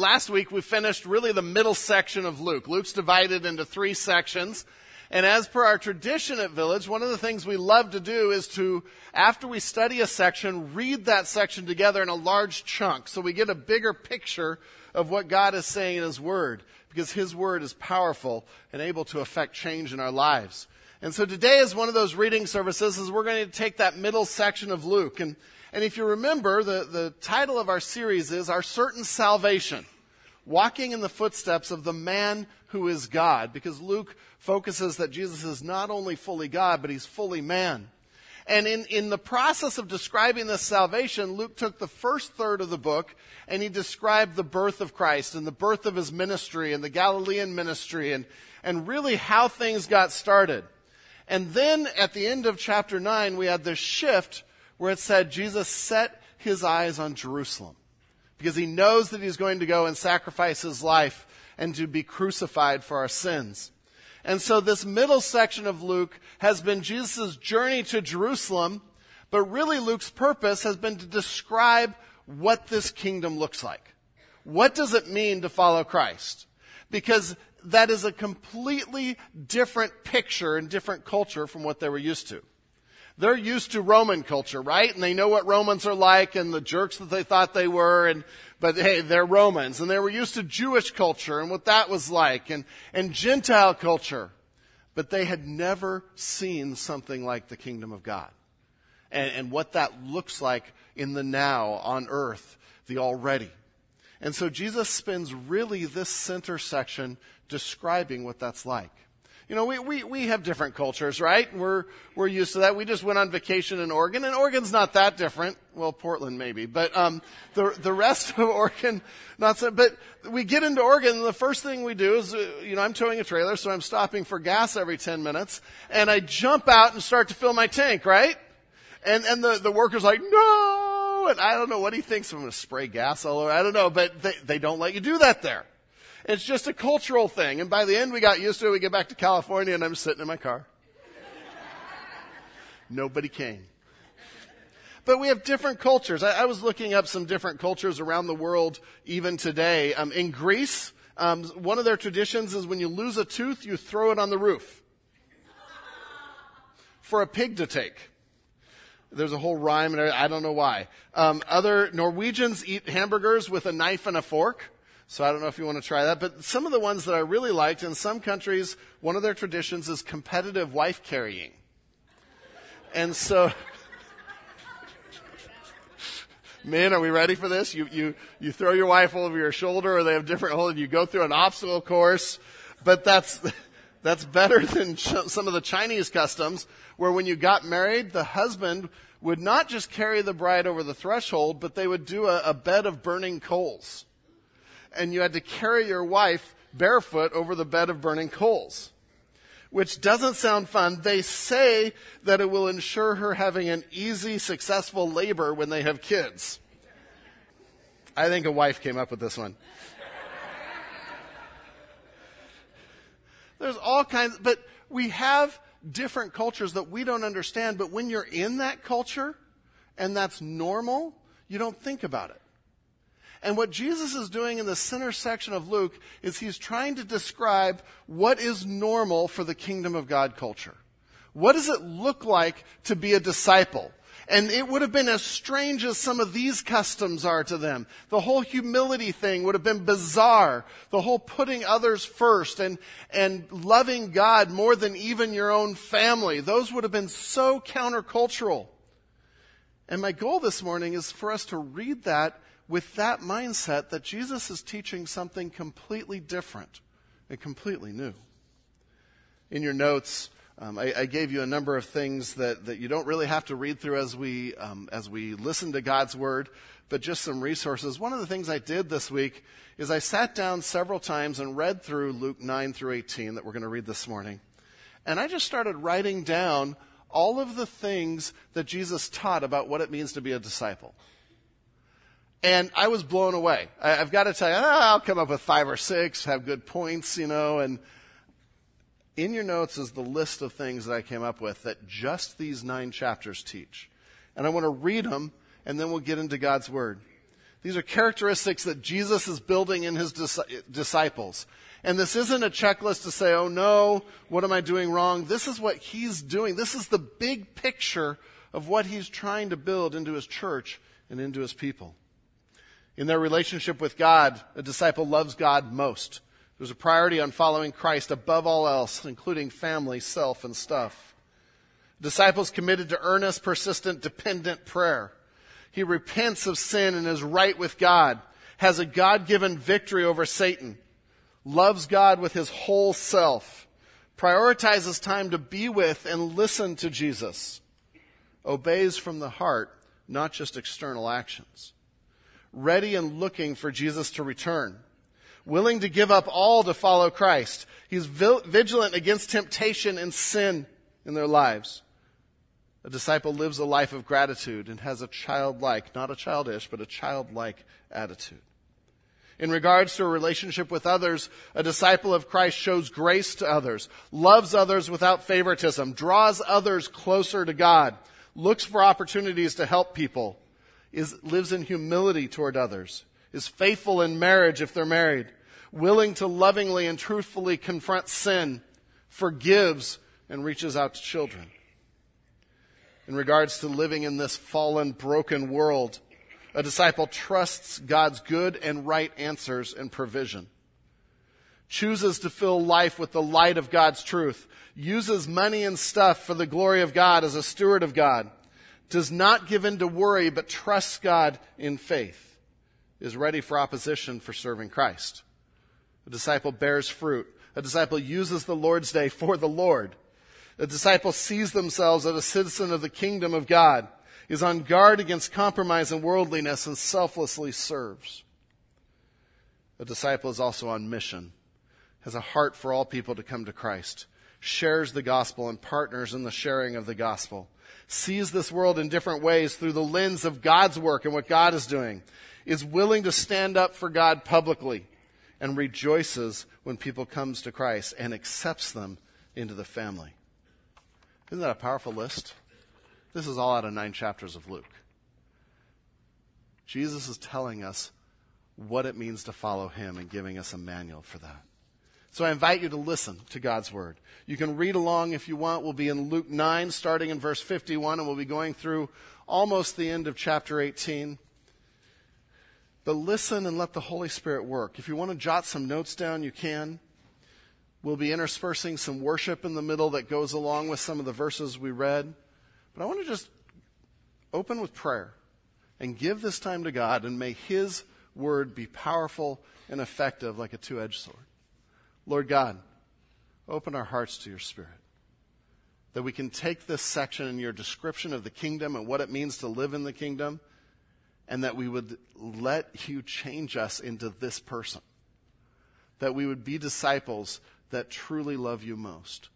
Last week we finished really the middle section of Luke. Luke's divided into three sections. And as per our tradition at Village, one of the things we love to do is to, after we study a section, read that section together in a large chunk so we get a bigger picture of what God is saying in His Word. Because His Word is powerful and able to affect change in our lives. And so today is one of those reading services as we're going to take that middle section of Luke. And and if you remember, the, the title of our series is Our Certain Salvation Walking in the Footsteps of the Man Who is God, because Luke focuses that Jesus is not only fully God, but he's fully man. And in, in the process of describing this salvation, Luke took the first third of the book and he described the birth of Christ and the birth of his ministry and the Galilean ministry and, and really how things got started. And then at the end of chapter 9, we had this shift where it said Jesus set his eyes on Jerusalem because he knows that he's going to go and sacrifice his life and to be crucified for our sins. And so this middle section of Luke has been Jesus' journey to Jerusalem, but really Luke's purpose has been to describe what this kingdom looks like. What does it mean to follow Christ? Because that is a completely different picture and different culture from what they were used to they're used to Roman culture, right? And they know what Romans are like and the jerks that they thought they were and, but hey, they're Romans. And they were used to Jewish culture and what that was like and, and Gentile culture. But they had never seen something like the kingdom of God and, and what that looks like in the now on earth, the already. And so Jesus spends really this center section describing what that's like. You know, we, we, we have different cultures, right? We're, we're used to that. We just went on vacation in Oregon, and Oregon's not that different. Well, Portland maybe, but, um, the, the rest of Oregon, not so, but we get into Oregon, and the first thing we do is, uh, you know, I'm towing a trailer, so I'm stopping for gas every 10 minutes, and I jump out and start to fill my tank, right? And, and the, the worker's like, no! And I don't know what he thinks I'm going to spray gas all over. I don't know, but they, they don't let you do that there. It's just a cultural thing. And by the end, we got used to it. We get back to California, and I'm sitting in my car. Nobody came. But we have different cultures. I, I, was looking up some different cultures around the world even today. Um, in Greece, um, one of their traditions is when you lose a tooth, you throw it on the roof for a pig to take. There's a whole rhyme, and I don't know why. Um, other Norwegians eat hamburgers with a knife and a fork. So I don't know if you want to try that. But some of the ones that I really liked, in some countries, one of their traditions is competitive wife carrying. And so, men, are we ready for this? You, you, you throw your wife over your shoulder or they have different hold and you go through an obstacle course. But that's, that's better than some of the Chinese customs where when you got married, the husband would not just carry the bride over the threshold, but they would do a, a bed of burning coals and you had to carry your wife barefoot over the bed of burning coals. Which doesn't sound fun. They say that it will ensure her having an easy, successful labor when they have kids. I think a wife came up with this one. There's all kinds, but we have different cultures that we don't understand, but when you're in that culture and that's normal, you don't think about it. And what Jesus is doing in the center section of Luke is he's trying to describe what is normal for the kingdom of God culture. What does it look like to be a disciple? And it would have been as strange as some of these customs are to them. The whole humility thing would have been bizarre. The whole putting others first and, and loving God more than even your own family. Those would have been so countercultural. And my goal this morning is for us to read that with that mindset that Jesus is teaching something completely different and completely new. In your notes, um, I, I, gave you a number of things that, that you don't really have to read through as we, um, as we listen to God's Word, but just some resources. One of the things I did this week is I sat down several times and read through Luke 9 through 18 that we're going to read this morning. And I just started writing down all of the things that Jesus taught about what it means to be a disciple. And I was blown away. I, have got to tell you, ah, I'll come up with five or six, have good points, you know, and in your notes is the list of things that I came up with that just these nine chapters teach. And I want to read them, and then we'll get into God's Word. These are characteristics that Jesus is building in his dis- disciples. And this isn't a checklist to say, oh no, what am I doing wrong? This is what he's doing. This is the big picture of what he's trying to build into his church and into his people. In their relationship with God, a disciple loves God most. There's a priority on following Christ above all else, including family, self, and stuff. Disciples committed to earnest, persistent, dependent prayer. He repents of sin and is right with God, has a God given victory over Satan, loves God with his whole self, prioritizes time to be with and listen to Jesus, obeys from the heart, not just external actions, ready and looking for Jesus to return, willing to give up all to follow Christ. He's vigilant against temptation and sin in their lives. A disciple lives a life of gratitude and has a childlike, not a childish, but a childlike attitude. In regards to a relationship with others, a disciple of Christ shows grace to others, loves others without favoritism, draws others closer to God, looks for opportunities to help people, is, lives in humility toward others, is faithful in marriage if they're married, willing to lovingly and truthfully confront sin, forgives, and reaches out to children in regards to living in this fallen, broken world. A disciple trusts God's good and right answers and provision. Chooses to fill life with the light of God's truth. Uses money and stuff for the glory of God as a steward of God. Does not give in to worry, but trusts God in faith. Is ready for opposition for serving Christ. A disciple bears fruit. A disciple uses the Lord's day for the Lord. A disciple sees themselves as a citizen of the kingdom of God, is on guard against compromise and worldliness, and selflessly serves. A disciple is also on mission, has a heart for all people to come to Christ, shares the gospel and partners in the sharing of the gospel, sees this world in different ways through the lens of God's work and what God is doing, is willing to stand up for God publicly, and rejoices when people comes to Christ and accepts them into the family. Isn't that a powerful list? This is all out of nine chapters of Luke. Jesus is telling us what it means to follow him and giving us a manual for that. So I invite you to listen to God's word. You can read along if you want. We'll be in Luke 9, starting in verse 51, and we'll be going through almost the end of chapter 18. But listen and let the Holy Spirit work. If you want to jot some notes down, you can. We'll be interspersing some worship in the middle that goes along with some of the verses we read. But I want to just open with prayer and give this time to God and may His word be powerful and effective like a two edged sword. Lord God, open our hearts to your Spirit. That we can take this section in your description of the kingdom and what it means to live in the kingdom, and that we would let you change us into this person. That we would be disciples that truly love you most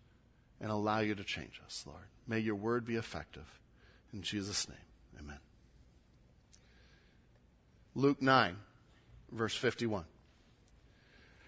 and allow you to change us, Lord. May your word be effective. In Jesus' name, amen. Luke 9, verse 51.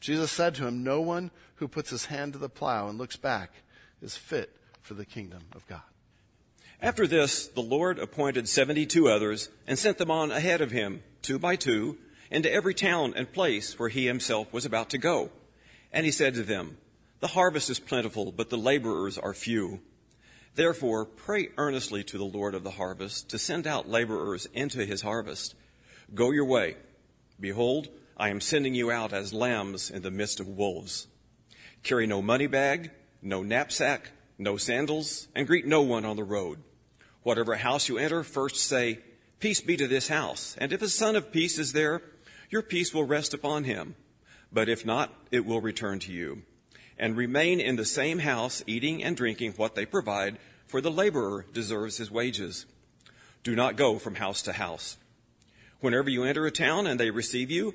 Jesus said to him, No one who puts his hand to the plow and looks back is fit for the kingdom of God. After this, the Lord appointed seventy-two others and sent them on ahead of him, two by two, into every town and place where he himself was about to go. And he said to them, the harvest is plentiful, but the laborers are few. Therefore, pray earnestly to the Lord of the harvest to send out laborers into his harvest. Go your way. Behold, I am sending you out as lambs in the midst of wolves. Carry no money bag, no knapsack, no sandals, and greet no one on the road. Whatever house you enter, first say, Peace be to this house. And if a son of peace is there, your peace will rest upon him. But if not, it will return to you. And remain in the same house, eating and drinking what they provide, for the laborer deserves his wages. Do not go from house to house. Whenever you enter a town and they receive you,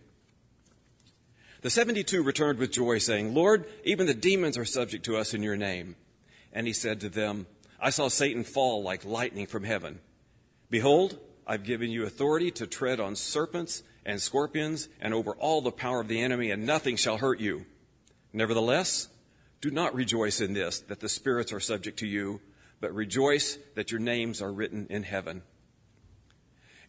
The 72 returned with joy, saying, Lord, even the demons are subject to us in your name. And he said to them, I saw Satan fall like lightning from heaven. Behold, I've given you authority to tread on serpents and scorpions and over all the power of the enemy, and nothing shall hurt you. Nevertheless, do not rejoice in this, that the spirits are subject to you, but rejoice that your names are written in heaven.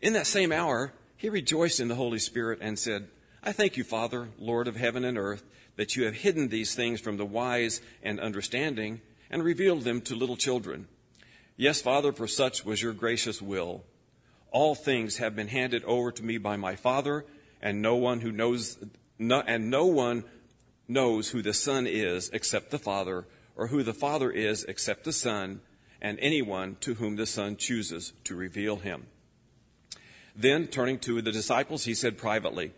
In that same hour, he rejoiced in the Holy Spirit and said, I thank you, Father, Lord of heaven and earth, that you have hidden these things from the wise and understanding and revealed them to little children. Yes, Father, for such was your gracious will. All things have been handed over to me by my Father, and no one who knows, no, and no one knows who the Son is except the Father, or who the Father is except the Son, and anyone to whom the Son chooses to reveal him. Then, turning to the disciples, he said privately,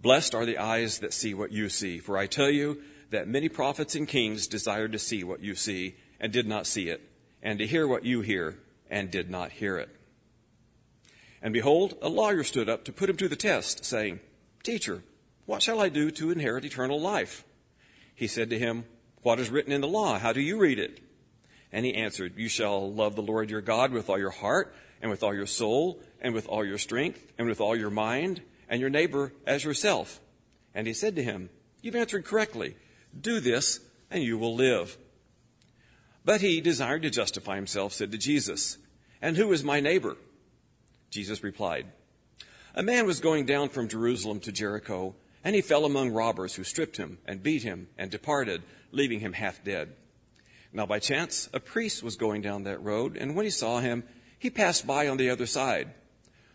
Blessed are the eyes that see what you see, for I tell you that many prophets and kings desired to see what you see and did not see it and to hear what you hear, and did not hear it. And behold, a lawyer stood up to put him to the test, saying, Teacher, what shall I do to inherit eternal life? He said to him, What is written in the law? How do you read it? And he answered, You shall love the Lord your God with all your heart, and with all your soul, and with all your strength, and with all your mind, and your neighbor as yourself. And he said to him, You've answered correctly. Do this, and you will live. But he, desired to justify himself, said to Jesus, And who is my neighbor? Jesus replied, A man was going down from Jerusalem to Jericho, and he fell among robbers who stripped him and beat him and departed, leaving him half dead. Now by chance, a priest was going down that road, and when he saw him, he passed by on the other side.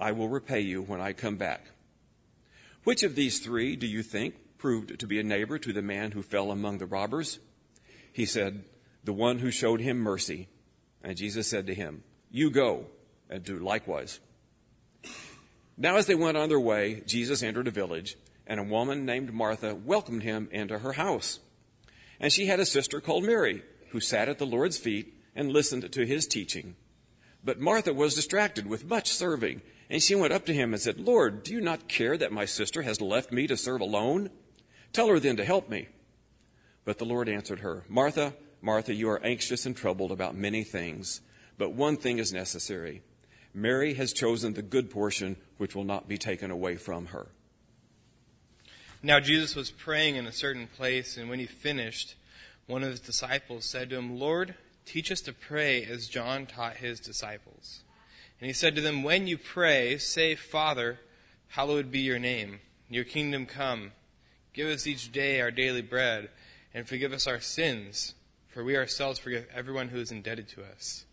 I will repay you when I come back. Which of these three do you think proved to be a neighbor to the man who fell among the robbers? He said, the one who showed him mercy. And Jesus said to him, You go and do likewise. Now, as they went on their way, Jesus entered a village, and a woman named Martha welcomed him into her house. And she had a sister called Mary, who sat at the Lord's feet and listened to his teaching. But Martha was distracted with much serving, and she went up to him and said, Lord, do you not care that my sister has left me to serve alone? Tell her then to help me. But the Lord answered her, Martha, Martha, you are anxious and troubled about many things, but one thing is necessary. Mary has chosen the good portion which will not be taken away from her. Now Jesus was praying in a certain place, and when he finished, one of his disciples said to him, Lord, teach us to pray as John taught his disciples. And he said to them, When you pray, say, Father, hallowed be your name. Your kingdom come. Give us each day our daily bread, and forgive us our sins for we ourselves forgive everyone who is indebted to us.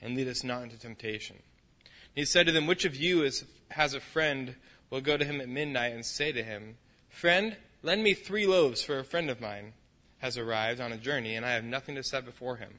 And lead us not into temptation. And he said to them, Which of you is, has a friend will go to him at midnight and say to him, Friend, lend me three loaves, for a friend of mine has arrived on a journey, and I have nothing to set before him.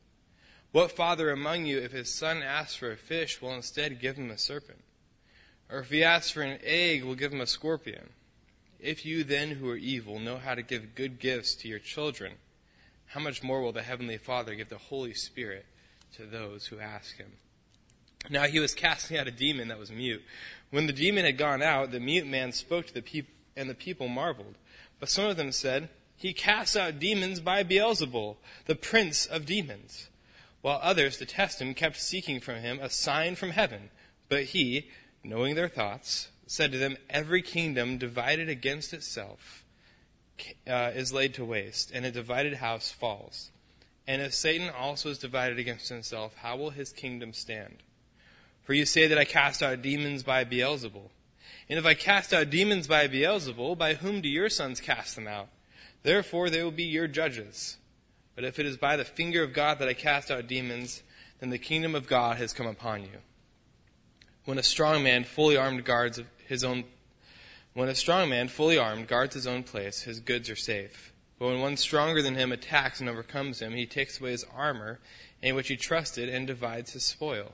What father among you, if his son asks for a fish, will instead give him a serpent? Or if he asks for an egg, will give him a scorpion? If you then, who are evil, know how to give good gifts to your children, how much more will the Heavenly Father give the Holy Spirit to those who ask him? Now he was casting out a demon that was mute. When the demon had gone out, the mute man spoke to the people, and the people marveled. But some of them said, He casts out demons by Beelzebul, the prince of demons. While others, to test him, kept seeking from him a sign from heaven. But he, knowing their thoughts, said to them, Every kingdom divided against itself uh, is laid to waste, and a divided house falls. And if Satan also is divided against himself, how will his kingdom stand? For you say that I cast out demons by Beelzebul. And if I cast out demons by Beelzebul, by whom do your sons cast them out? Therefore they will be your judges. But if it is by the finger of God that I cast out demons, then the kingdom of God has come upon you. When a strong man fully armed guards his own when a strong man fully armed guards his own place, his goods are safe. But when one stronger than him attacks and overcomes him, he takes away his armor in which he trusted and divides his spoil.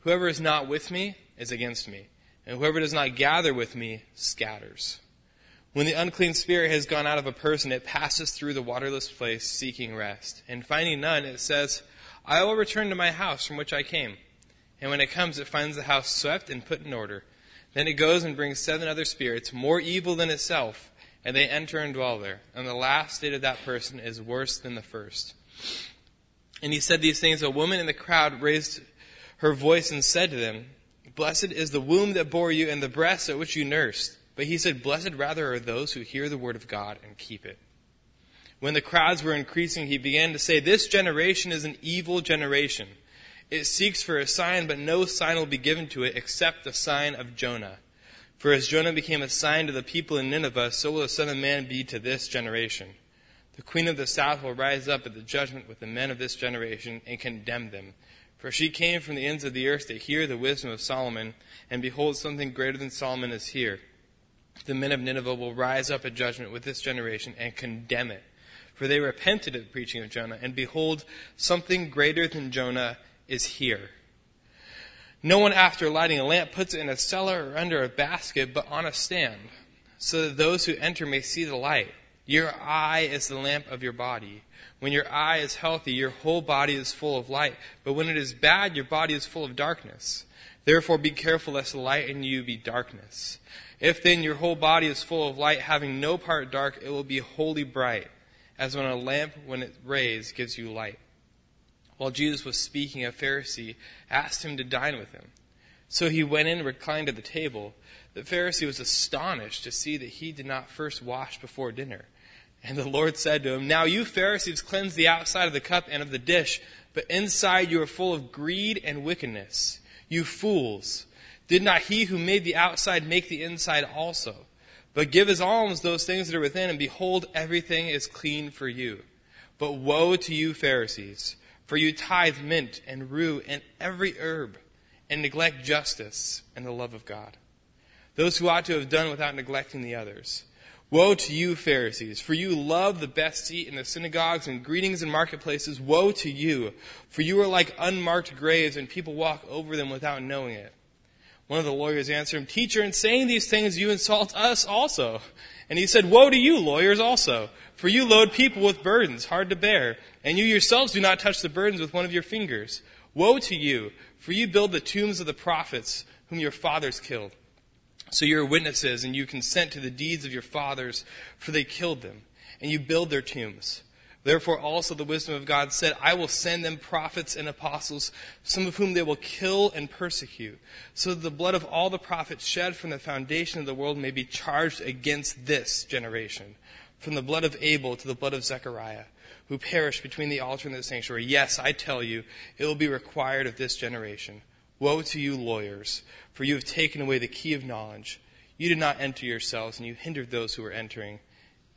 Whoever is not with me is against me, and whoever does not gather with me scatters. When the unclean spirit has gone out of a person, it passes through the waterless place seeking rest. And finding none, it says, I will return to my house from which I came. And when it comes, it finds the house swept and put in order. Then it goes and brings seven other spirits, more evil than itself, and they enter and dwell there. And the last state of that person is worse than the first. And he said these things. A woman in the crowd raised her voice and said to them, Blessed is the womb that bore you and the breast at which you nursed. But he said, Blessed rather are those who hear the word of God and keep it. When the crowds were increasing, he began to say, This generation is an evil generation. It seeks for a sign, but no sign will be given to it except the sign of Jonah. For as Jonah became a sign to the people in Nineveh, so will the Son of Man be to this generation. The queen of the south will rise up at the judgment with the men of this generation and condemn them. For she came from the ends of the earth to hear the wisdom of Solomon, and behold, something greater than Solomon is here. The men of Nineveh will rise up at judgment with this generation and condemn it. For they repented at the preaching of Jonah, and behold, something greater than Jonah is here. No one, after lighting a lamp, puts it in a cellar or under a basket, but on a stand, so that those who enter may see the light. Your eye is the lamp of your body. When your eye is healthy, your whole body is full of light. But when it is bad, your body is full of darkness. Therefore, be careful lest the light in you be darkness. If then your whole body is full of light, having no part dark, it will be wholly bright, as when a lamp, when it rays, gives you light. While Jesus was speaking, a Pharisee asked him to dine with him. So he went in and reclined at the table. The Pharisee was astonished to see that he did not first wash before dinner. And the Lord said to him, Now you Pharisees cleanse the outside of the cup and of the dish, but inside you are full of greed and wickedness. You fools! Did not he who made the outside make the inside also? But give as alms those things that are within, and behold, everything is clean for you. But woe to you, Pharisees! For you tithe mint and rue and every herb, and neglect justice and the love of God. Those who ought to have done without neglecting the others. Woe to you, Pharisees, for you love the best seat in the synagogues and greetings in marketplaces. Woe to you, for you are like unmarked graves, and people walk over them without knowing it. One of the lawyers answered him, Teacher, in saying these things, you insult us also. And he said, Woe to you, lawyers, also, for you load people with burdens hard to bear, and you yourselves do not touch the burdens with one of your fingers. Woe to you, for you build the tombs of the prophets whom your fathers killed. So you are witnesses, and you consent to the deeds of your fathers, for they killed them, and you build their tombs. Therefore also the wisdom of God said, I will send them prophets and apostles, some of whom they will kill and persecute, so that the blood of all the prophets shed from the foundation of the world may be charged against this generation, from the blood of Abel to the blood of Zechariah, who perished between the altar and the sanctuary. Yes, I tell you, it will be required of this generation. Woe to you, lawyers, for you have taken away the key of knowledge. You did not enter yourselves, and you hindered those who were entering.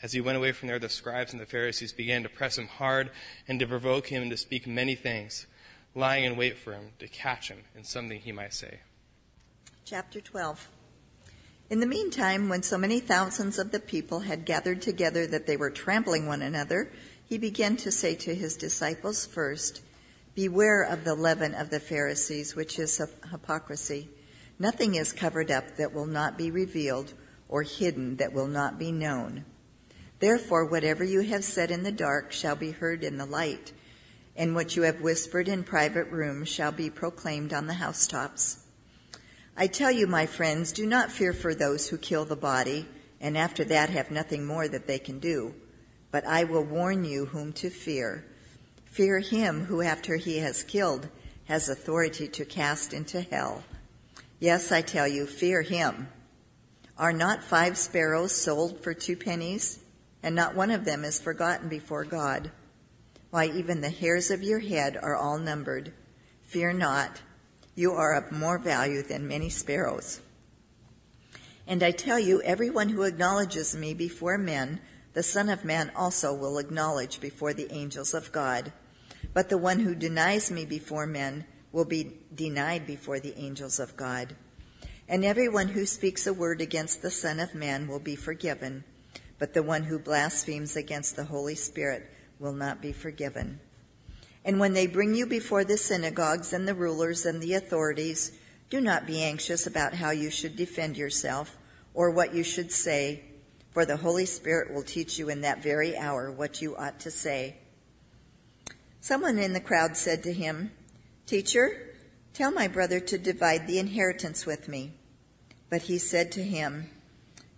As he went away from there, the scribes and the Pharisees began to press him hard and to provoke him and to speak many things, lying in wait for him to catch him in something he might say. Chapter 12. In the meantime, when so many thousands of the people had gathered together that they were trampling one another, he began to say to his disciples first, Beware of the leaven of the Pharisees, which is hypocrisy. Nothing is covered up that will not be revealed, or hidden that will not be known. Therefore, whatever you have said in the dark shall be heard in the light, and what you have whispered in private rooms shall be proclaimed on the housetops. I tell you, my friends, do not fear for those who kill the body, and after that have nothing more that they can do. But I will warn you whom to fear. Fear him who, after he has killed, has authority to cast into hell. Yes, I tell you, fear him. Are not five sparrows sold for two pennies? And not one of them is forgotten before God. Why, even the hairs of your head are all numbered. Fear not, you are of more value than many sparrows. And I tell you, everyone who acknowledges me before men, the Son of Man also will acknowledge before the angels of God. But the one who denies me before men will be denied before the angels of God. And everyone who speaks a word against the Son of Man will be forgiven but the one who blasphemes against the Holy Spirit will not be forgiven. And when they bring you before the synagogues and the rulers and the authorities, do not be anxious about how you should defend yourself or what you should say, for the Holy Spirit will teach you in that very hour what you ought to say. Someone in the crowd said to him, Teacher, tell my brother to divide the inheritance with me. But he said to him,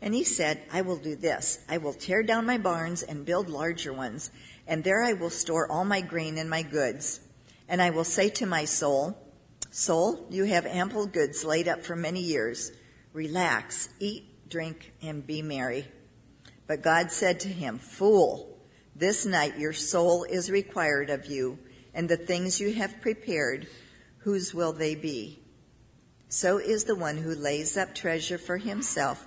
And he said, I will do this. I will tear down my barns and build larger ones, and there I will store all my grain and my goods. And I will say to my soul, Soul, you have ample goods laid up for many years. Relax, eat, drink, and be merry. But God said to him, Fool, this night your soul is required of you, and the things you have prepared, whose will they be? So is the one who lays up treasure for himself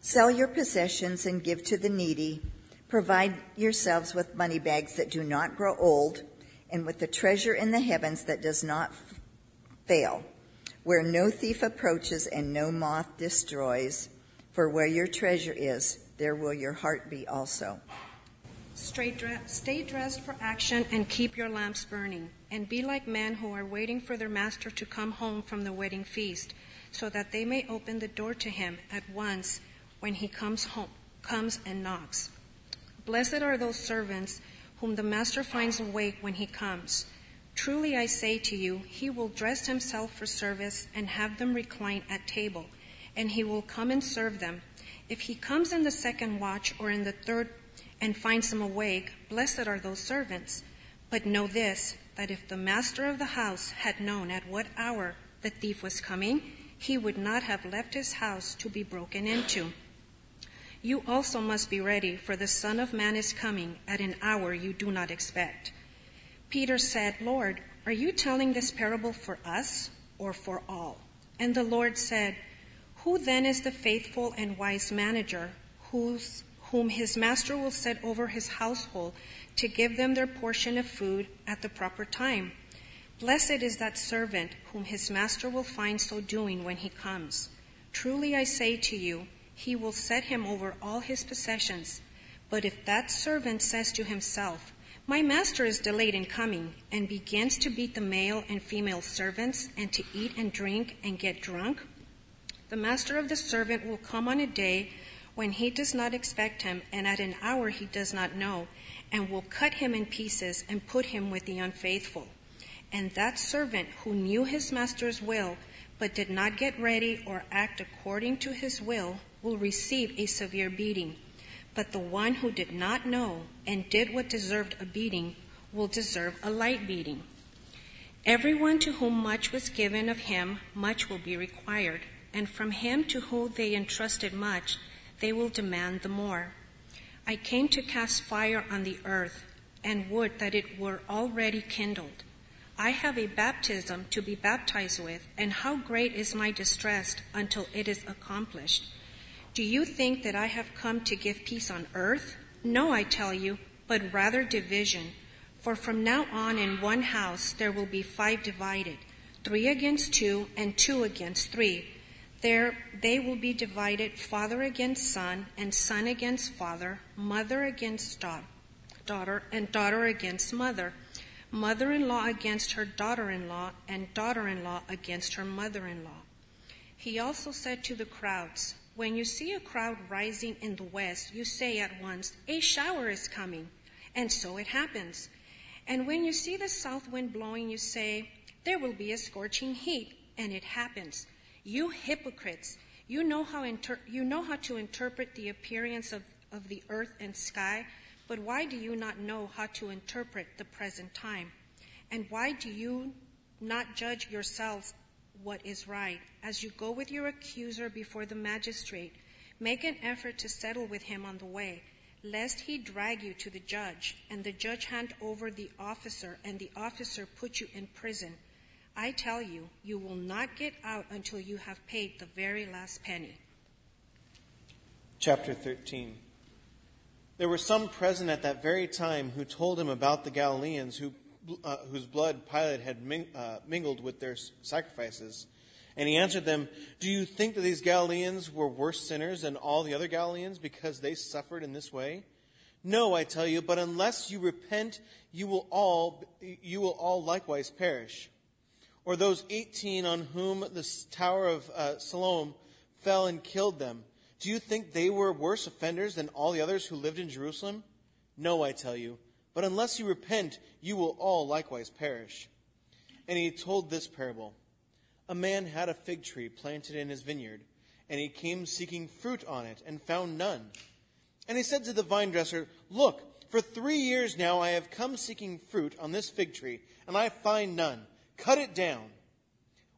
Sell your possessions and give to the needy. Provide yourselves with money bags that do not grow old, and with the treasure in the heavens that does not fail, where no thief approaches and no moth destroys. For where your treasure is, there will your heart be also. Stay, stay dressed for action and keep your lamps burning, and be like men who are waiting for their master to come home from the wedding feast, so that they may open the door to him at once when he comes home, comes and knocks. Blessed are those servants whom the master finds awake when he comes. Truly I say to you, he will dress himself for service and have them recline at table, and he will come and serve them. If he comes in the second watch or in the third and finds them awake, blessed are those servants. But know this, that if the master of the house had known at what hour the thief was coming, he would not have left his house to be broken into. You also must be ready, for the Son of Man is coming at an hour you do not expect. Peter said, Lord, are you telling this parable for us or for all? And the Lord said, Who then is the faithful and wise manager whose, whom his master will set over his household to give them their portion of food at the proper time? Blessed is that servant whom his master will find so doing when he comes. Truly I say to you, he will set him over all his possessions. But if that servant says to himself, my master is delayed in coming, and begins to beat the male and female servants, and to eat and drink and get drunk. The master of the servant will come on a day when he does not expect him, and at an hour he does not know, and will cut him in pieces and put him with the unfaithful. And that servant who knew his master's will, but did not get ready or act according to his will, will receive a severe beating. But the one who did not know and did what deserved a beating will deserve a light beating. Everyone to whom much was given of him, much will be required, and from him to whom they entrusted much, they will demand the more. I came to cast fire on the earth, and would that it were already kindled. I have a baptism to be baptized with, and how great is my distress until it is accomplished. Do you think that I have come to give peace on earth? No, I tell you, but rather division. For from now on in one house there will be five divided, three against two and two against three. There they will be divided father against son and son against father, mother against daughter and daughter against mother, mother-in-law against her daughter-in-law and daughter-in-law against her mother-in-law. He also said to the crowds, when you see a crowd rising in the west, you say at once, A shower is coming. And so it happens. And when you see the south wind blowing, you say, There will be a scorching heat. And it happens. You hypocrites, you know how, inter- you know how to interpret the appearance of, of the earth and sky, but why do you not know how to interpret the present time? And why do you not judge yourselves what is right. As you go with your accuser before the magistrate, make an effort to settle with him on the way, lest he drag you to the judge, and the judge hand over the officer, and the officer put you in prison. I tell you, you will not get out until you have paid the very last penny. Chapter 13. There were some present at that very time who told him about the Galileans who uh, whose blood Pilate had ming, uh, mingled with their sacrifices. And he answered them, Do you think that these Galileans were worse sinners than all the other Galileans because they suffered in this way? No, I tell you, but unless you repent, you will all, you will all likewise perish. Or those 18 on whom the tower of uh, Siloam fell and killed them. Do you think they were worse offenders than all the others who lived in Jerusalem? No, I tell you. But unless you repent, you will all likewise perish. And he told this parable A man had a fig tree planted in his vineyard, and he came seeking fruit on it, and found none. And he said to the vine dresser, Look, for three years now I have come seeking fruit on this fig tree, and I find none. Cut it down.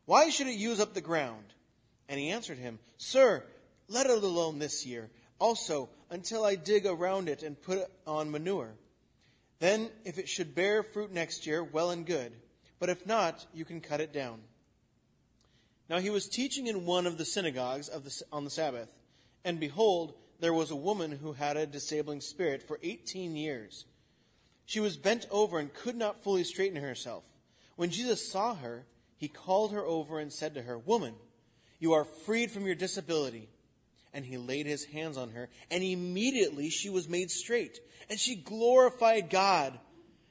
Why should it use up the ground? And he answered him, Sir, let it alone this year, also until I dig around it and put on manure. Then, if it should bear fruit next year, well and good. But if not, you can cut it down. Now he was teaching in one of the synagogues of the, on the Sabbath, and behold, there was a woman who had a disabling spirit for eighteen years. She was bent over and could not fully straighten herself. When Jesus saw her, he called her over and said to her, Woman, you are freed from your disability. And he laid his hands on her, and immediately she was made straight, and she glorified God.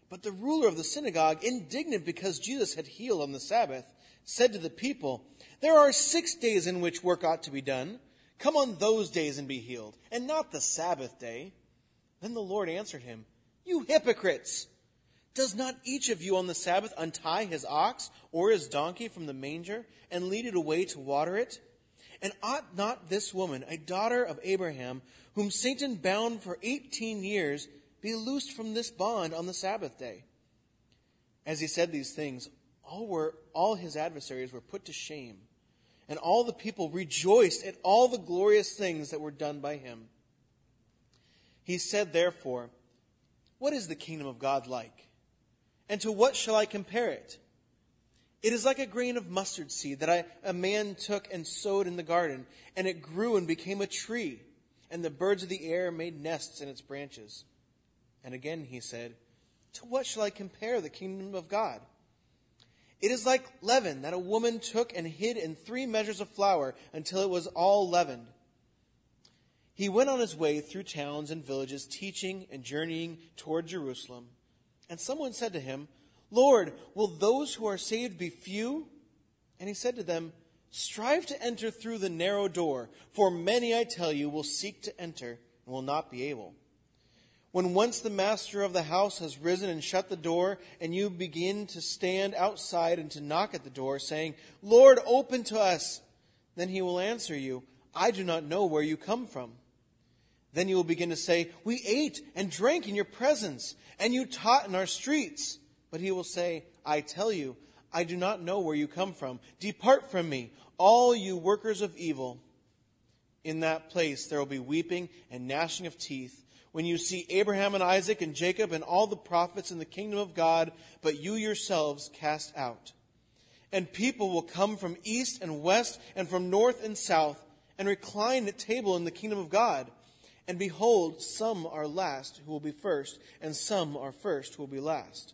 But the ruler of the synagogue, indignant because Jesus had healed on the Sabbath, said to the people, There are six days in which work ought to be done. Come on those days and be healed, and not the Sabbath day. Then the Lord answered him, You hypocrites! Does not each of you on the Sabbath untie his ox or his donkey from the manger and lead it away to water it? And ought not this woman, a daughter of Abraham, whom Satan bound for 18 years, be loosed from this bond on the Sabbath day? As he said these things, all, were, all his adversaries were put to shame, and all the people rejoiced at all the glorious things that were done by him. He said, therefore, What is the kingdom of God like? And to what shall I compare it? It is like a grain of mustard seed that I, a man took and sowed in the garden, and it grew and became a tree, and the birds of the air made nests in its branches. And again he said, To what shall I compare the kingdom of God? It is like leaven that a woman took and hid in three measures of flour until it was all leavened. He went on his way through towns and villages, teaching and journeying toward Jerusalem. And someone said to him, Lord, will those who are saved be few? And he said to them, Strive to enter through the narrow door, for many, I tell you, will seek to enter and will not be able. When once the master of the house has risen and shut the door, and you begin to stand outside and to knock at the door, saying, Lord, open to us, then he will answer you, I do not know where you come from. Then you will begin to say, We ate and drank in your presence, and you taught in our streets. But he will say, I tell you, I do not know where you come from. Depart from me, all you workers of evil. In that place there will be weeping and gnashing of teeth when you see Abraham and Isaac and Jacob and all the prophets in the kingdom of God, but you yourselves cast out. And people will come from east and west and from north and south and recline at table in the kingdom of God. And behold, some are last who will be first, and some are first who will be last.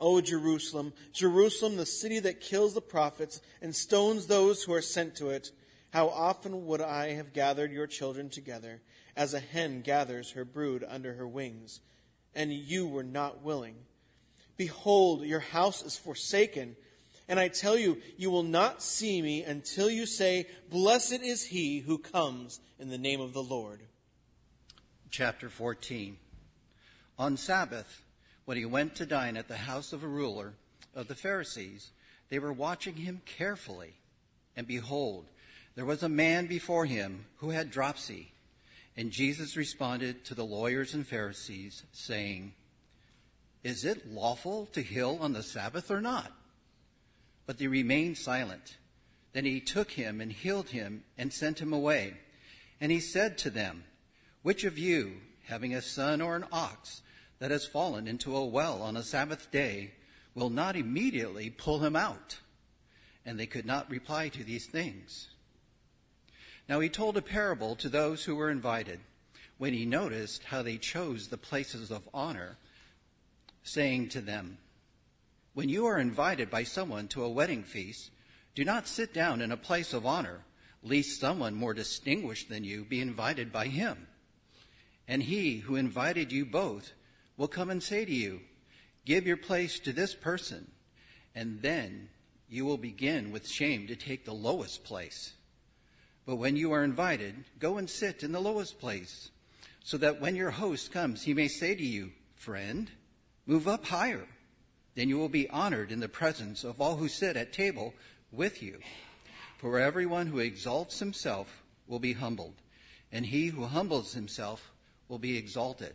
O Jerusalem, Jerusalem, the city that kills the prophets and stones those who are sent to it, how often would I have gathered your children together, as a hen gathers her brood under her wings, and you were not willing. Behold, your house is forsaken, and I tell you, you will not see me until you say, Blessed is he who comes in the name of the Lord. Chapter 14. On Sabbath, when he went to dine at the house of a ruler of the Pharisees, they were watching him carefully. And behold, there was a man before him who had dropsy. And Jesus responded to the lawyers and Pharisees, saying, Is it lawful to heal on the Sabbath or not? But they remained silent. Then he took him and healed him and sent him away. And he said to them, Which of you, having a son or an ox, that has fallen into a well on a Sabbath day will not immediately pull him out. And they could not reply to these things. Now he told a parable to those who were invited when he noticed how they chose the places of honor, saying to them, When you are invited by someone to a wedding feast, do not sit down in a place of honor, lest someone more distinguished than you be invited by him. And he who invited you both will come and say to you, Give your place to this person, and then you will begin with shame to take the lowest place. But when you are invited, go and sit in the lowest place, so that when your host comes, he may say to you, Friend, move up higher. Then you will be honored in the presence of all who sit at table with you. For everyone who exalts himself will be humbled, and he who humbles himself will be exalted.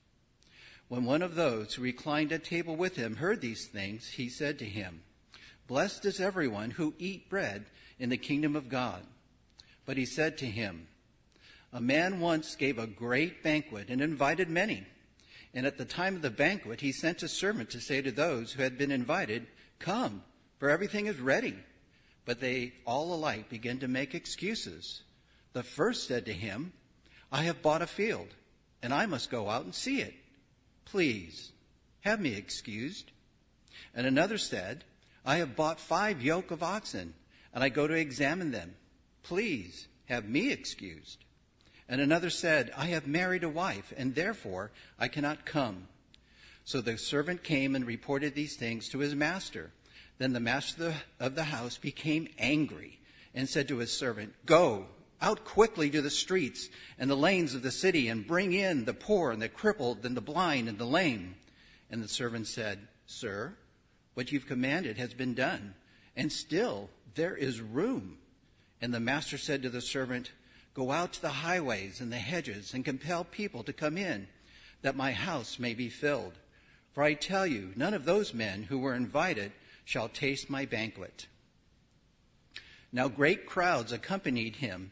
When one of those who reclined at table with him heard these things, he said to him, Blessed is everyone who eat bread in the kingdom of God. But he said to him, A man once gave a great banquet and invited many. And at the time of the banquet, he sent a servant to say to those who had been invited, Come, for everything is ready. But they all alike began to make excuses. The first said to him, I have bought a field, and I must go out and see it. Please, have me excused. And another said, I have bought five yoke of oxen, and I go to examine them. Please, have me excused. And another said, I have married a wife, and therefore I cannot come. So the servant came and reported these things to his master. Then the master of the house became angry and said to his servant, Go out quickly to the streets and the lanes of the city and bring in the poor and the crippled and the blind and the lame. And the servant said, Sir, what you've commanded has been done, and still there is room. And the master said to the servant, Go out to the highways and the hedges and compel people to come in, that my house may be filled. For I tell you, none of those men who were invited shall taste my banquet. Now great crowds accompanied him,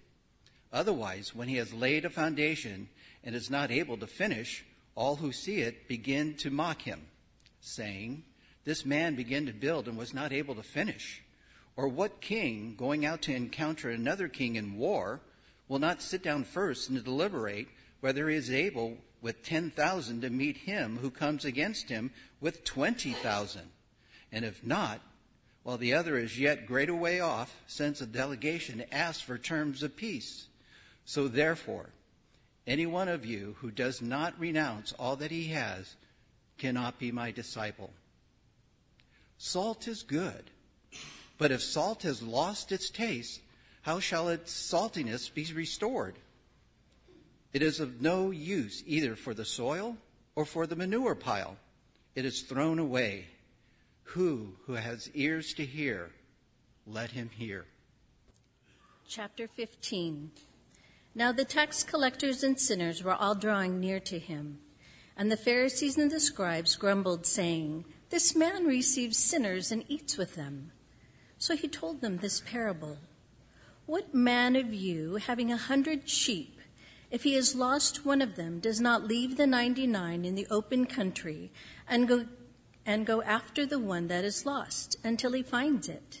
Otherwise, when he has laid a foundation and is not able to finish, all who see it begin to mock him, saying, This man began to build and was not able to finish. Or what king, going out to encounter another king in war, will not sit down first and deliberate whether he is able with 10,000 to meet him who comes against him with 20,000? And if not, while the other is yet great a way off, sends a delegation to ask for terms of peace. So therefore, any one of you who does not renounce all that he has cannot be my disciple. Salt is good, but if salt has lost its taste, how shall its saltiness be restored? It is of no use either for the soil or for the manure pile. It is thrown away. Who who has ears to hear, let him hear. Chapter 15 Now the tax collectors and sinners were all drawing near to him. And the Pharisees and the scribes grumbled, saying, This man receives sinners and eats with them. So he told them this parable What man of you, having a hundred sheep, if he has lost one of them, does not leave the 99 in the open country and go, and go after the one that is lost until he finds it.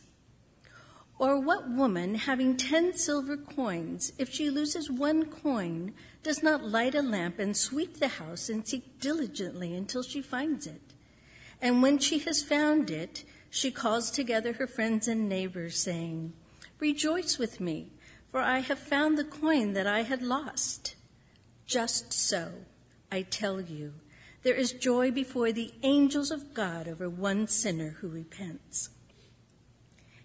Or what woman, having 10 silver coins, if she loses one coin, does not light a lamp and sweep the house and seek diligently until she finds it? And when she has found it, she calls together her friends and neighbors, saying, Rejoice with me, for I have found the coin that I had lost. Just so, I tell you, there is joy before the angels of God over one sinner who repents.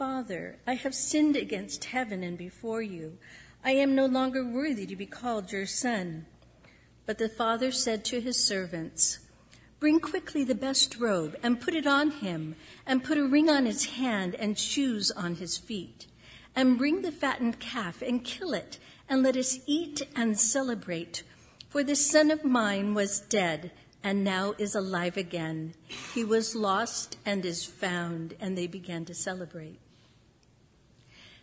Father, I have sinned against heaven and before you. I am no longer worthy to be called your son. But the father said to his servants, Bring quickly the best robe and put it on him, and put a ring on his hand and shoes on his feet. And bring the fattened calf and kill it, and let us eat and celebrate. For this son of mine was dead and now is alive again. He was lost and is found, and they began to celebrate.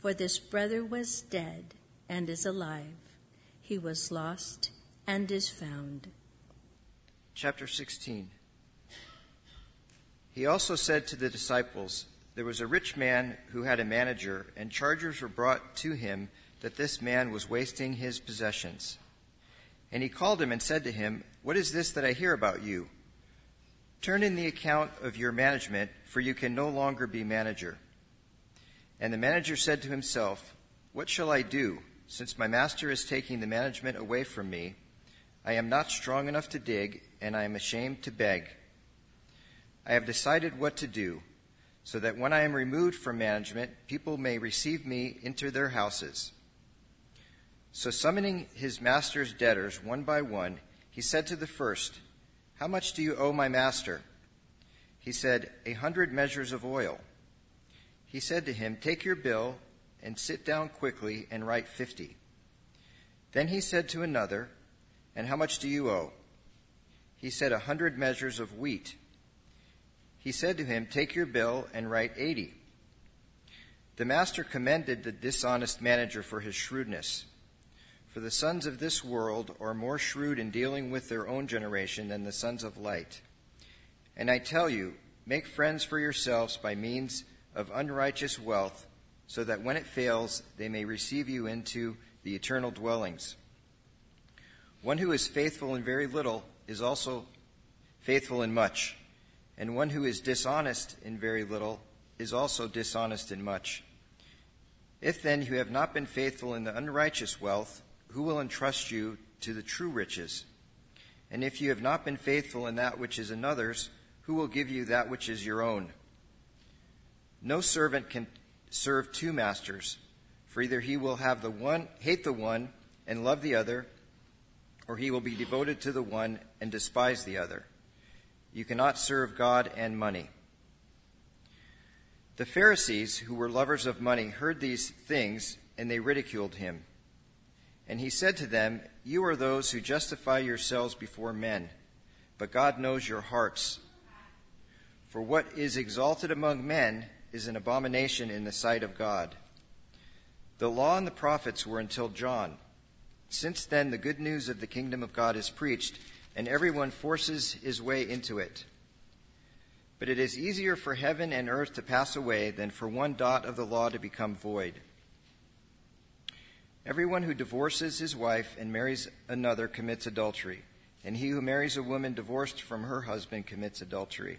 for this brother was dead and is alive. He was lost and is found. Chapter 16. He also said to the disciples, There was a rich man who had a manager, and chargers were brought to him that this man was wasting his possessions. And he called him and said to him, What is this that I hear about you? Turn in the account of your management, for you can no longer be manager. And the manager said to himself, What shall I do, since my master is taking the management away from me? I am not strong enough to dig, and I am ashamed to beg. I have decided what to do, so that when I am removed from management, people may receive me into their houses. So, summoning his master's debtors one by one, he said to the first, How much do you owe my master? He said, A hundred measures of oil. He said to him, Take your bill and sit down quickly and write fifty. Then he said to another, And how much do you owe? He said, A hundred measures of wheat. He said to him, Take your bill and write eighty. The master commended the dishonest manager for his shrewdness. For the sons of this world are more shrewd in dealing with their own generation than the sons of light. And I tell you, make friends for yourselves by means of unrighteous wealth, so that when it fails, they may receive you into the eternal dwellings. One who is faithful in very little is also faithful in much, and one who is dishonest in very little is also dishonest in much. If then you have not been faithful in the unrighteous wealth, who will entrust you to the true riches? And if you have not been faithful in that which is another's, who will give you that which is your own? No servant can serve two masters, for either he will have the one hate the one and love the other, or he will be devoted to the one and despise the other. You cannot serve God and money. The Pharisees, who were lovers of money, heard these things, and they ridiculed him. And he said to them, You are those who justify yourselves before men, but God knows your hearts. For what is exalted among men is an abomination in the sight of God. The law and the prophets were until John. Since then, the good news of the kingdom of God is preached, and everyone forces his way into it. But it is easier for heaven and earth to pass away than for one dot of the law to become void. Everyone who divorces his wife and marries another commits adultery and he who marries a woman divorced from her husband commits adultery.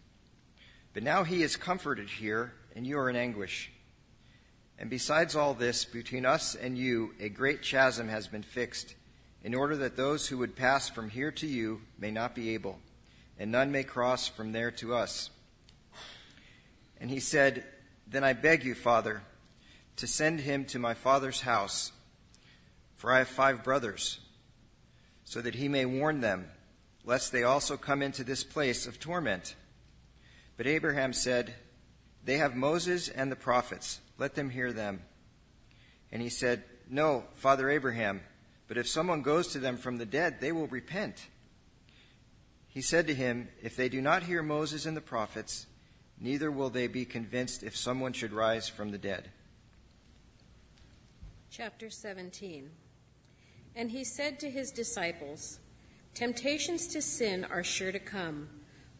But now he is comforted here, and you are in anguish. And besides all this, between us and you, a great chasm has been fixed, in order that those who would pass from here to you may not be able, and none may cross from there to us. And he said, Then I beg you, Father, to send him to my father's house, for I have five brothers, so that he may warn them lest they also come into this place of torment. But Abraham said, They have Moses and the prophets. Let them hear them. And he said, No, Father Abraham, but if someone goes to them from the dead, they will repent. He said to him, If they do not hear Moses and the prophets, neither will they be convinced if someone should rise from the dead. Chapter 17 And he said to his disciples, Temptations to sin are sure to come,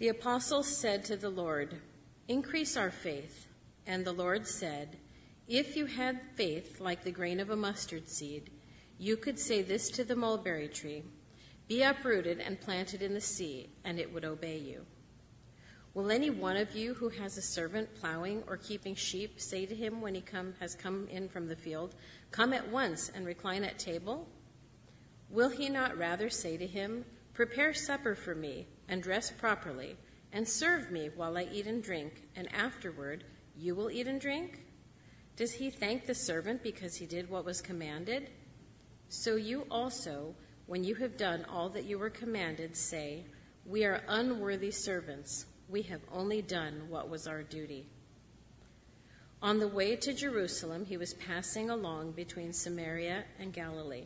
The apostles said to the Lord, Increase our faith. And the Lord said, If you had faith like the grain of a mustard seed, you could say this to the mulberry tree Be uprooted and planted in the sea, and it would obey you. Will any one of you who has a servant plowing or keeping sheep say to him when he come, has come in from the field, Come at once and recline at table? Will he not rather say to him, Prepare supper for me, and dress properly, and serve me while I eat and drink, and afterward you will eat and drink? Does he thank the servant because he did what was commanded? So you also, when you have done all that you were commanded, say, We are unworthy servants. We have only done what was our duty. On the way to Jerusalem, he was passing along between Samaria and Galilee.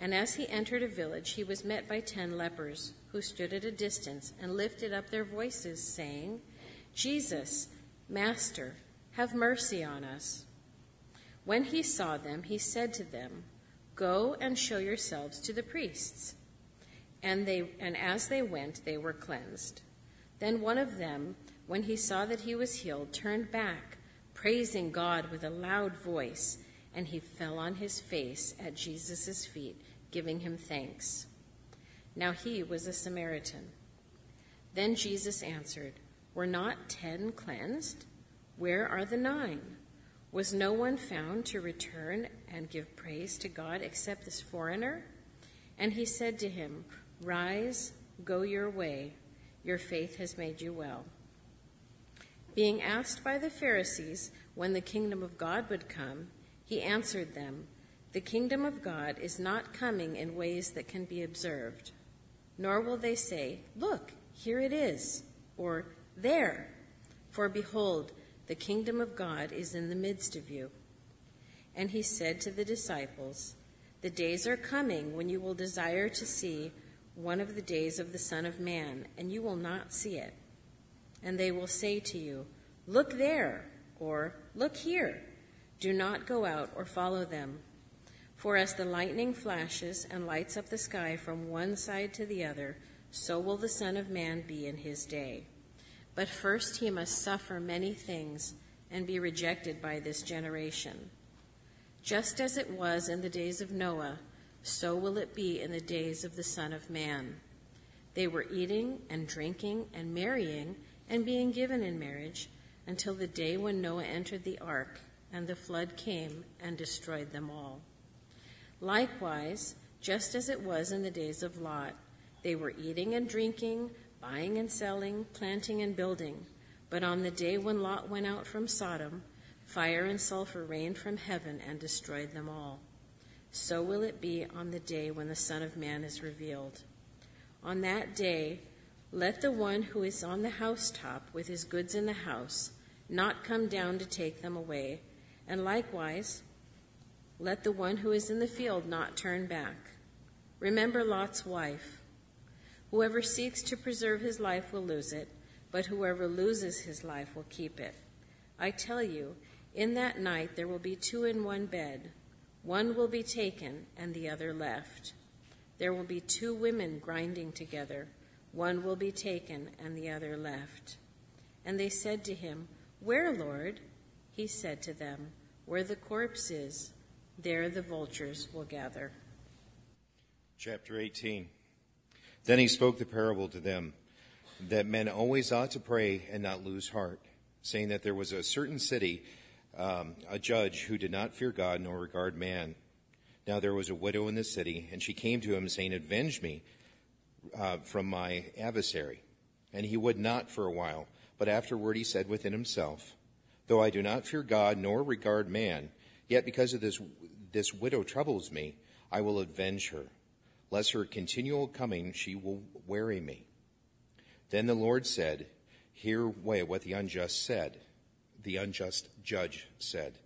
And as he entered a village, he was met by ten lepers, who stood at a distance and lifted up their voices, saying, Jesus, Master, have mercy on us. When he saw them, he said to them, Go and show yourselves to the priests. And, they, and as they went, they were cleansed. Then one of them, when he saw that he was healed, turned back, praising God with a loud voice, and he fell on his face at Jesus' feet giving him thanks. Now he was a Samaritan. Then Jesus answered, Were not ten cleansed? Where are the nine? Was no one found to return and give praise to God except this foreigner? And he said to him, Rise, go your way. Your faith has made you well. Being asked by the Pharisees when the kingdom of God would come, he answered them, the kingdom of God is not coming in ways that can be observed, nor will they say, Look, here it is, or There! For behold, the kingdom of God is in the midst of you. And he said to the disciples, The days are coming when you will desire to see one of the days of the Son of Man, and you will not see it. And they will say to you, Look there, or Look here. Do not go out or follow them. For as the lightning flashes and lights up the sky from one side to the other, so will the Son of Man be in his day. But first he must suffer many things and be rejected by this generation. Just as it was in the days of Noah, so will it be in the days of the Son of Man. They were eating and drinking and marrying and being given in marriage until the day when Noah entered the ark and the flood came and destroyed them all. Likewise, just as it was in the days of Lot, they were eating and drinking, buying and selling, planting and building. But on the day when Lot went out from Sodom, fire and sulfur rained from heaven and destroyed them all. So will it be on the day when the Son of Man is revealed. On that day, let the one who is on the housetop with his goods in the house not come down to take them away, and likewise, let the one who is in the field not turn back. Remember Lot's wife. Whoever seeks to preserve his life will lose it, but whoever loses his life will keep it. I tell you, in that night there will be two in one bed. One will be taken and the other left. There will be two women grinding together. One will be taken and the other left. And they said to him, Where, Lord? He said to them, Where the corpse is, there the vultures will gather. Chapter 18. Then he spoke the parable to them that men always ought to pray and not lose heart, saying that there was a certain city, um, a judge who did not fear God nor regard man. Now there was a widow in the city, and she came to him, saying, Avenge me uh, from my adversary. And he would not for a while, but afterward he said within himself, Though I do not fear God nor regard man, yet because of this, this widow troubles me, I will avenge her, lest her continual coming she will weary me. Then the Lord said, Hear way what the unjust said, the unjust judge said.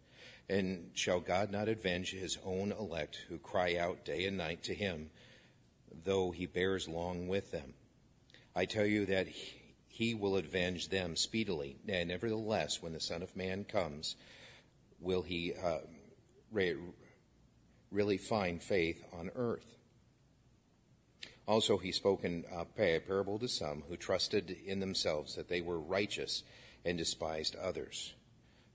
And shall God not avenge his own elect who cry out day and night to him, though he bears long with them? I tell you that he will avenge them speedily. And nevertheless, when the Son of Man comes, will he uh, really find faith on earth? Also, he spoke in uh, a parable to some who trusted in themselves that they were righteous and despised others.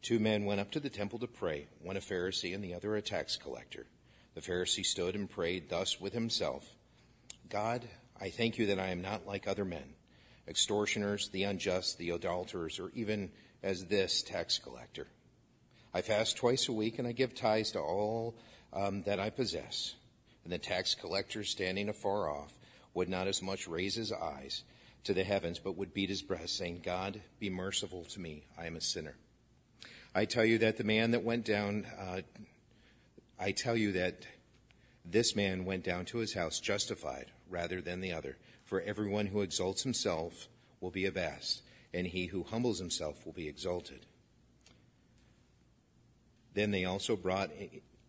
Two men went up to the temple to pray, one a Pharisee and the other a tax collector. The Pharisee stood and prayed thus with himself God, I thank you that I am not like other men, extortioners, the unjust, the adulterers, or even as this tax collector. I fast twice a week and I give tithes to all um, that I possess. And the tax collector, standing afar off, would not as much raise his eyes to the heavens, but would beat his breast, saying, God, be merciful to me. I am a sinner. I tell you that the man that went down, uh, I tell you that this man went down to his house justified rather than the other. For everyone who exalts himself will be abased, and he who humbles himself will be exalted. Then they also brought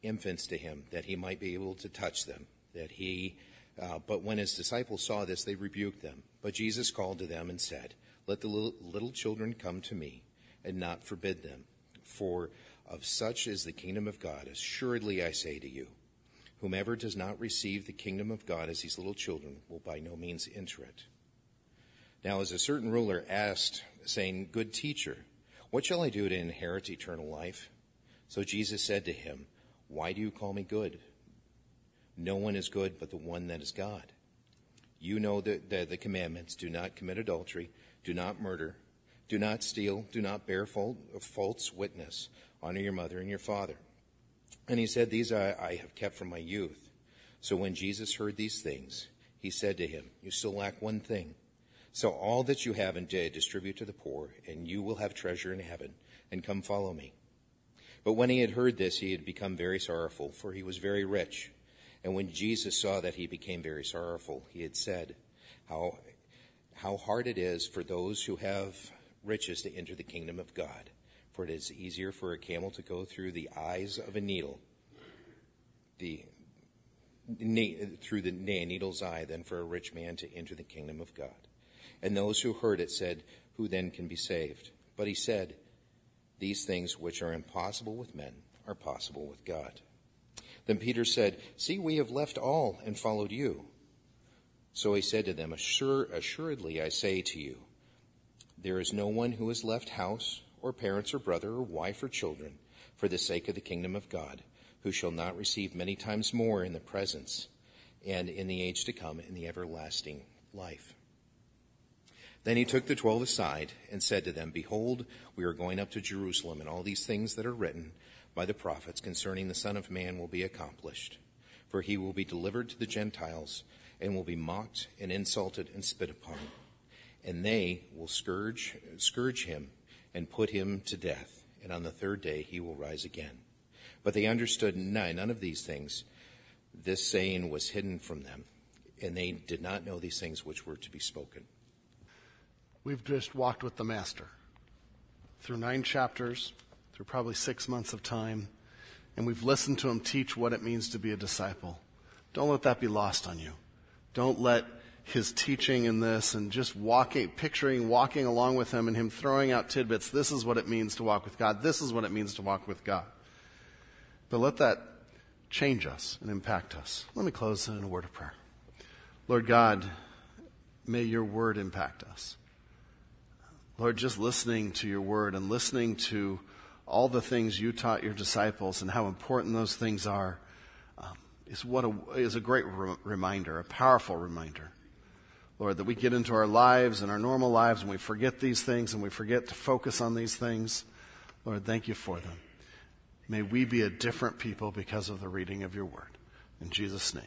infants to him, that he might be able to touch them, that he uh, but when his disciples saw this, they rebuked them. But Jesus called to them and said, Let the little, little children come to me, and not forbid them. For of such is the kingdom of God. Assuredly I say to you, whomever does not receive the kingdom of God as these little children will by no means enter it. Now, as a certain ruler asked, saying, Good teacher, what shall I do to inherit eternal life? So Jesus said to him, Why do you call me good? No one is good but the one that is God. You know the, the, the commandments do not commit adultery, do not murder, do not steal, do not bear false witness, honor your mother and your father. And he said, These I, I have kept from my youth. So when Jesus heard these things, he said to him, You still lack one thing. So all that you have and did distribute to the poor, and you will have treasure in heaven, and come follow me. But when he had heard this, he had become very sorrowful, for he was very rich. And when Jesus saw that he became very sorrowful, he had said, How, how hard it is for those who have riches to enter the kingdom of God. For it is easier for a camel to go through the eyes of a needle, the through the needle's eye, than for a rich man to enter the kingdom of God. And those who heard it said, Who then can be saved? But he said, These things which are impossible with men are possible with God. Then Peter said, See, we have left all and followed you. So he said to them, Assure, Assuredly, I say to you, there is no one who has left house, or parents, or brother, or wife, or children, for the sake of the kingdom of God, who shall not receive many times more in the presence and in the age to come in the everlasting life. Then he took the twelve aside and said to them, Behold, we are going up to Jerusalem, and all these things that are written by the prophets concerning the Son of Man will be accomplished. For he will be delivered to the Gentiles and will be mocked and insulted and spit upon. And they will scourge, scourge him and put him to death. And on the third day he will rise again. But they understood none, none of these things. This saying was hidden from them, and they did not know these things which were to be spoken. We've just walked with the Master through nine chapters, through probably six months of time, and we've listened to him teach what it means to be a disciple. Don't let that be lost on you. Don't let his teaching in this and just walking, picturing walking along with him and him throwing out tidbits. This is what it means to walk with God. This is what it means to walk with God. But let that change us and impact us. Let me close in a word of prayer. Lord God, may your word impact us. Lord, just listening to your word and listening to all the things you taught your disciples and how important those things are um, is what a, is a great re- reminder, a powerful reminder. Lord, that we get into our lives and our normal lives and we forget these things and we forget to focus on these things. Lord, thank you for them. May we be a different people because of the reading of your word. In Jesus' name.